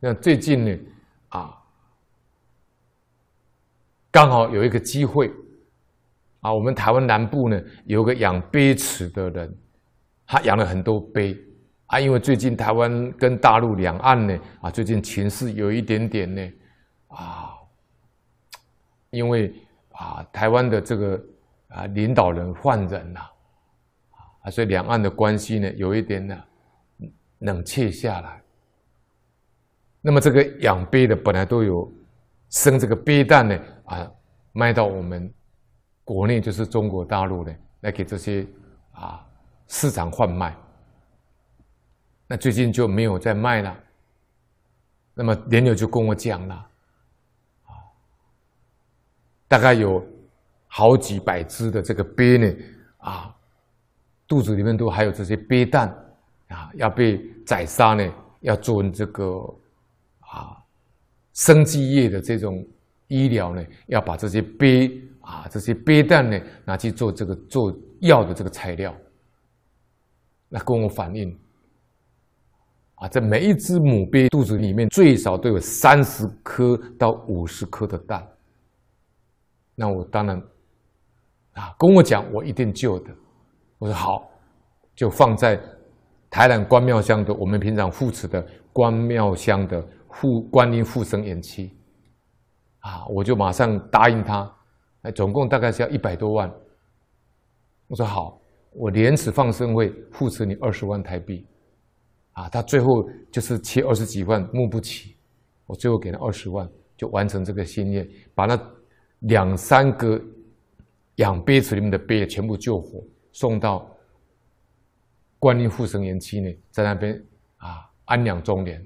那最近呢，啊，刚好有一个机会，啊，我们台湾南部呢有个养鳖池的人，他养了很多鳖，啊，因为最近台湾跟大陆两岸呢，啊，最近情势有一点点呢，啊，因为啊，台湾的这个啊领导人换人了，啊，所以两岸的关系呢有一点呢冷却下来。那么这个养鳖的本来都有生这个鳖蛋呢，啊，卖到我们国内就是中国大陆的，来给这些啊市场贩卖。那最近就没有再卖了。那么莲友就跟我讲了，啊，大概有好几百只的这个鳖呢，啊，肚子里面都还有这些鳖蛋，啊，要被宰杀呢，要做这个。啊，生技业的这种医疗呢，要把这些鳖啊，这些鳖蛋呢，拿去做这个做药的这个材料。那跟我反映，啊，这每一只母鳖肚子里面最少都有三十颗到五十颗的蛋。那我当然，啊，跟我讲，我一定救的。我说好，就放在台南关庙乡的我们平常护持的关庙乡的。护观音护生延期，啊，我就马上答应他，哎，总共大概是要一百多万。我说好，我莲池放生会护持你二十万台币，啊，他最后就是切二十几万募不起，我最后给了二十万，就完成这个心愿，把那两三个养鳖池里面的鳖全部救活，送到观音护生延期呢，在那边啊安养终年。